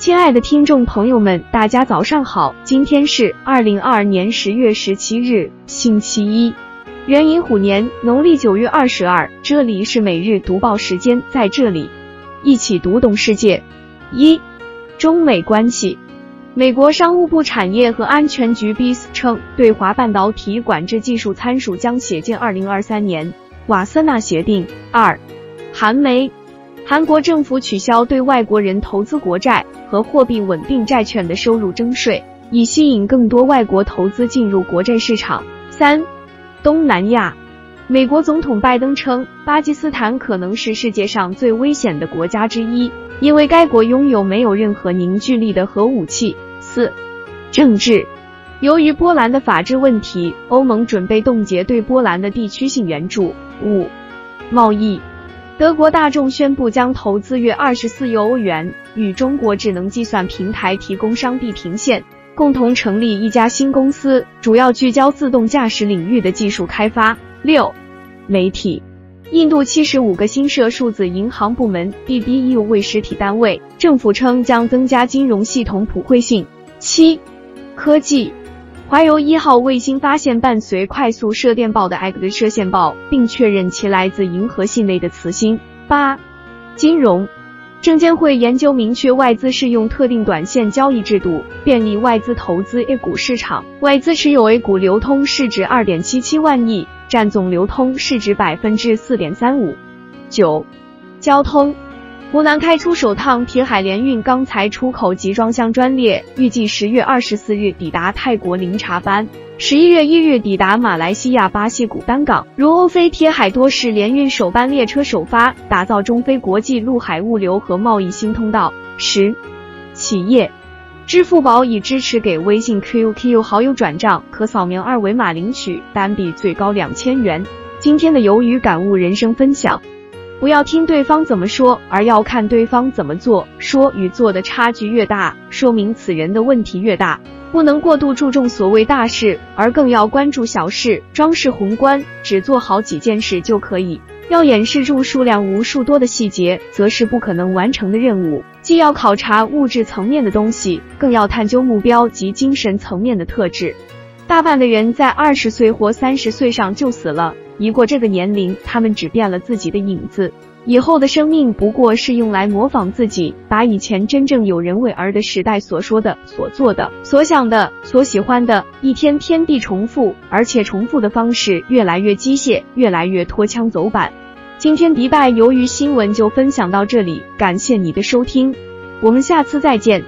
亲爱的听众朋友们，大家早上好，今天是二零二二年十月十七日，星期一，壬寅虎年农历九月二十二。这里是每日读报时间，在这里一起读懂世界。一、中美关系。美国商务部产业和安全局 BIS 称，对华半导体管制技术参数将写进二零二三年瓦森纳协定。二、韩媒。韩国政府取消对外国人投资国债和货币稳定债券的收入征税，以吸引更多外国投资进入国债市场。三、东南亚，美国总统拜登称，巴基斯坦可能是世界上最危险的国家之一，因为该国拥有没有任何凝聚力的核武器。四、政治，由于波兰的法治问题，欧盟准备冻结对波兰的地区性援助。五、贸易。德国大众宣布将投资约二十四亿欧元，与中国智能计算平台提供商地平线，共同成立一家新公司，主要聚焦自动驾驶领域的技术开发。六、媒体，印度七十五个新设数字银行部门 （BBU） 为实体单位，政府称将增加金融系统普惠性。七、科技。华油一号卫星发现伴随快速射电暴的 X 射线暴，并确认其来自银河系内的磁星。八、金融，证监会研究明确外资适用特定短线交易制度，便利外资投资 A 股市场。外资持有 A 股流通市值二点七七万亿，占总流通市值百分之四点三五。九、交通。湖南开出首趟铁海联运钢材出口集装箱专列，预计十月二十四日抵达泰国林查班，十一月一日抵达马来西亚巴西古丹港。如欧非铁海多式联运首班列车首发，打造中非国际陆海物流和贸易新通道。十、企业，支付宝已支持给微信 QQ 好友转账，可扫描二维码领取，单笔最高两千元。今天的由于感悟人生分享。不要听对方怎么说，而要看对方怎么做。说与做的差距越大，说明此人的问题越大。不能过度注重所谓大事，而更要关注小事。装饰宏观，只做好几件事就可以；要掩饰住数量无数多的细节，则是不可能完成的任务。既要考察物质层面的东西，更要探究目标及精神层面的特质。大半的人在二十岁或三十岁上就死了。一过这个年龄，他们只变了自己的影子，以后的生命不过是用来模仿自己，把以前真正有人为儿的时代所说的、所做的、所想的、所喜欢的，一天天地重复，而且重复的方式越来越机械，越来越脱枪走板。今天迪拜由于新闻就分享到这里，感谢你的收听，我们下次再见。